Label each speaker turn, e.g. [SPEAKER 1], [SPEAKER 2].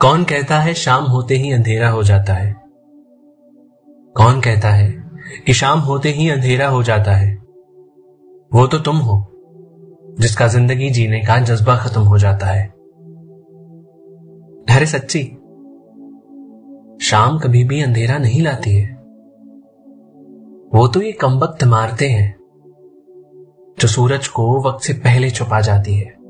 [SPEAKER 1] कौन कहता है शाम होते ही अंधेरा हो जाता है? कौन कहता है कि शाम होते ही अंधेरा हो जाता है? वो तो तुम हो, जिसका ज़िंदगी जीने का जज्बा खत्म हो जाता है। अरे सच्ची, शाम कभी भी अंधेरा नहीं लाती है। वो तो ये कम मारते हैं, जो सूरज को वक्त से पहले छुपा जाती है।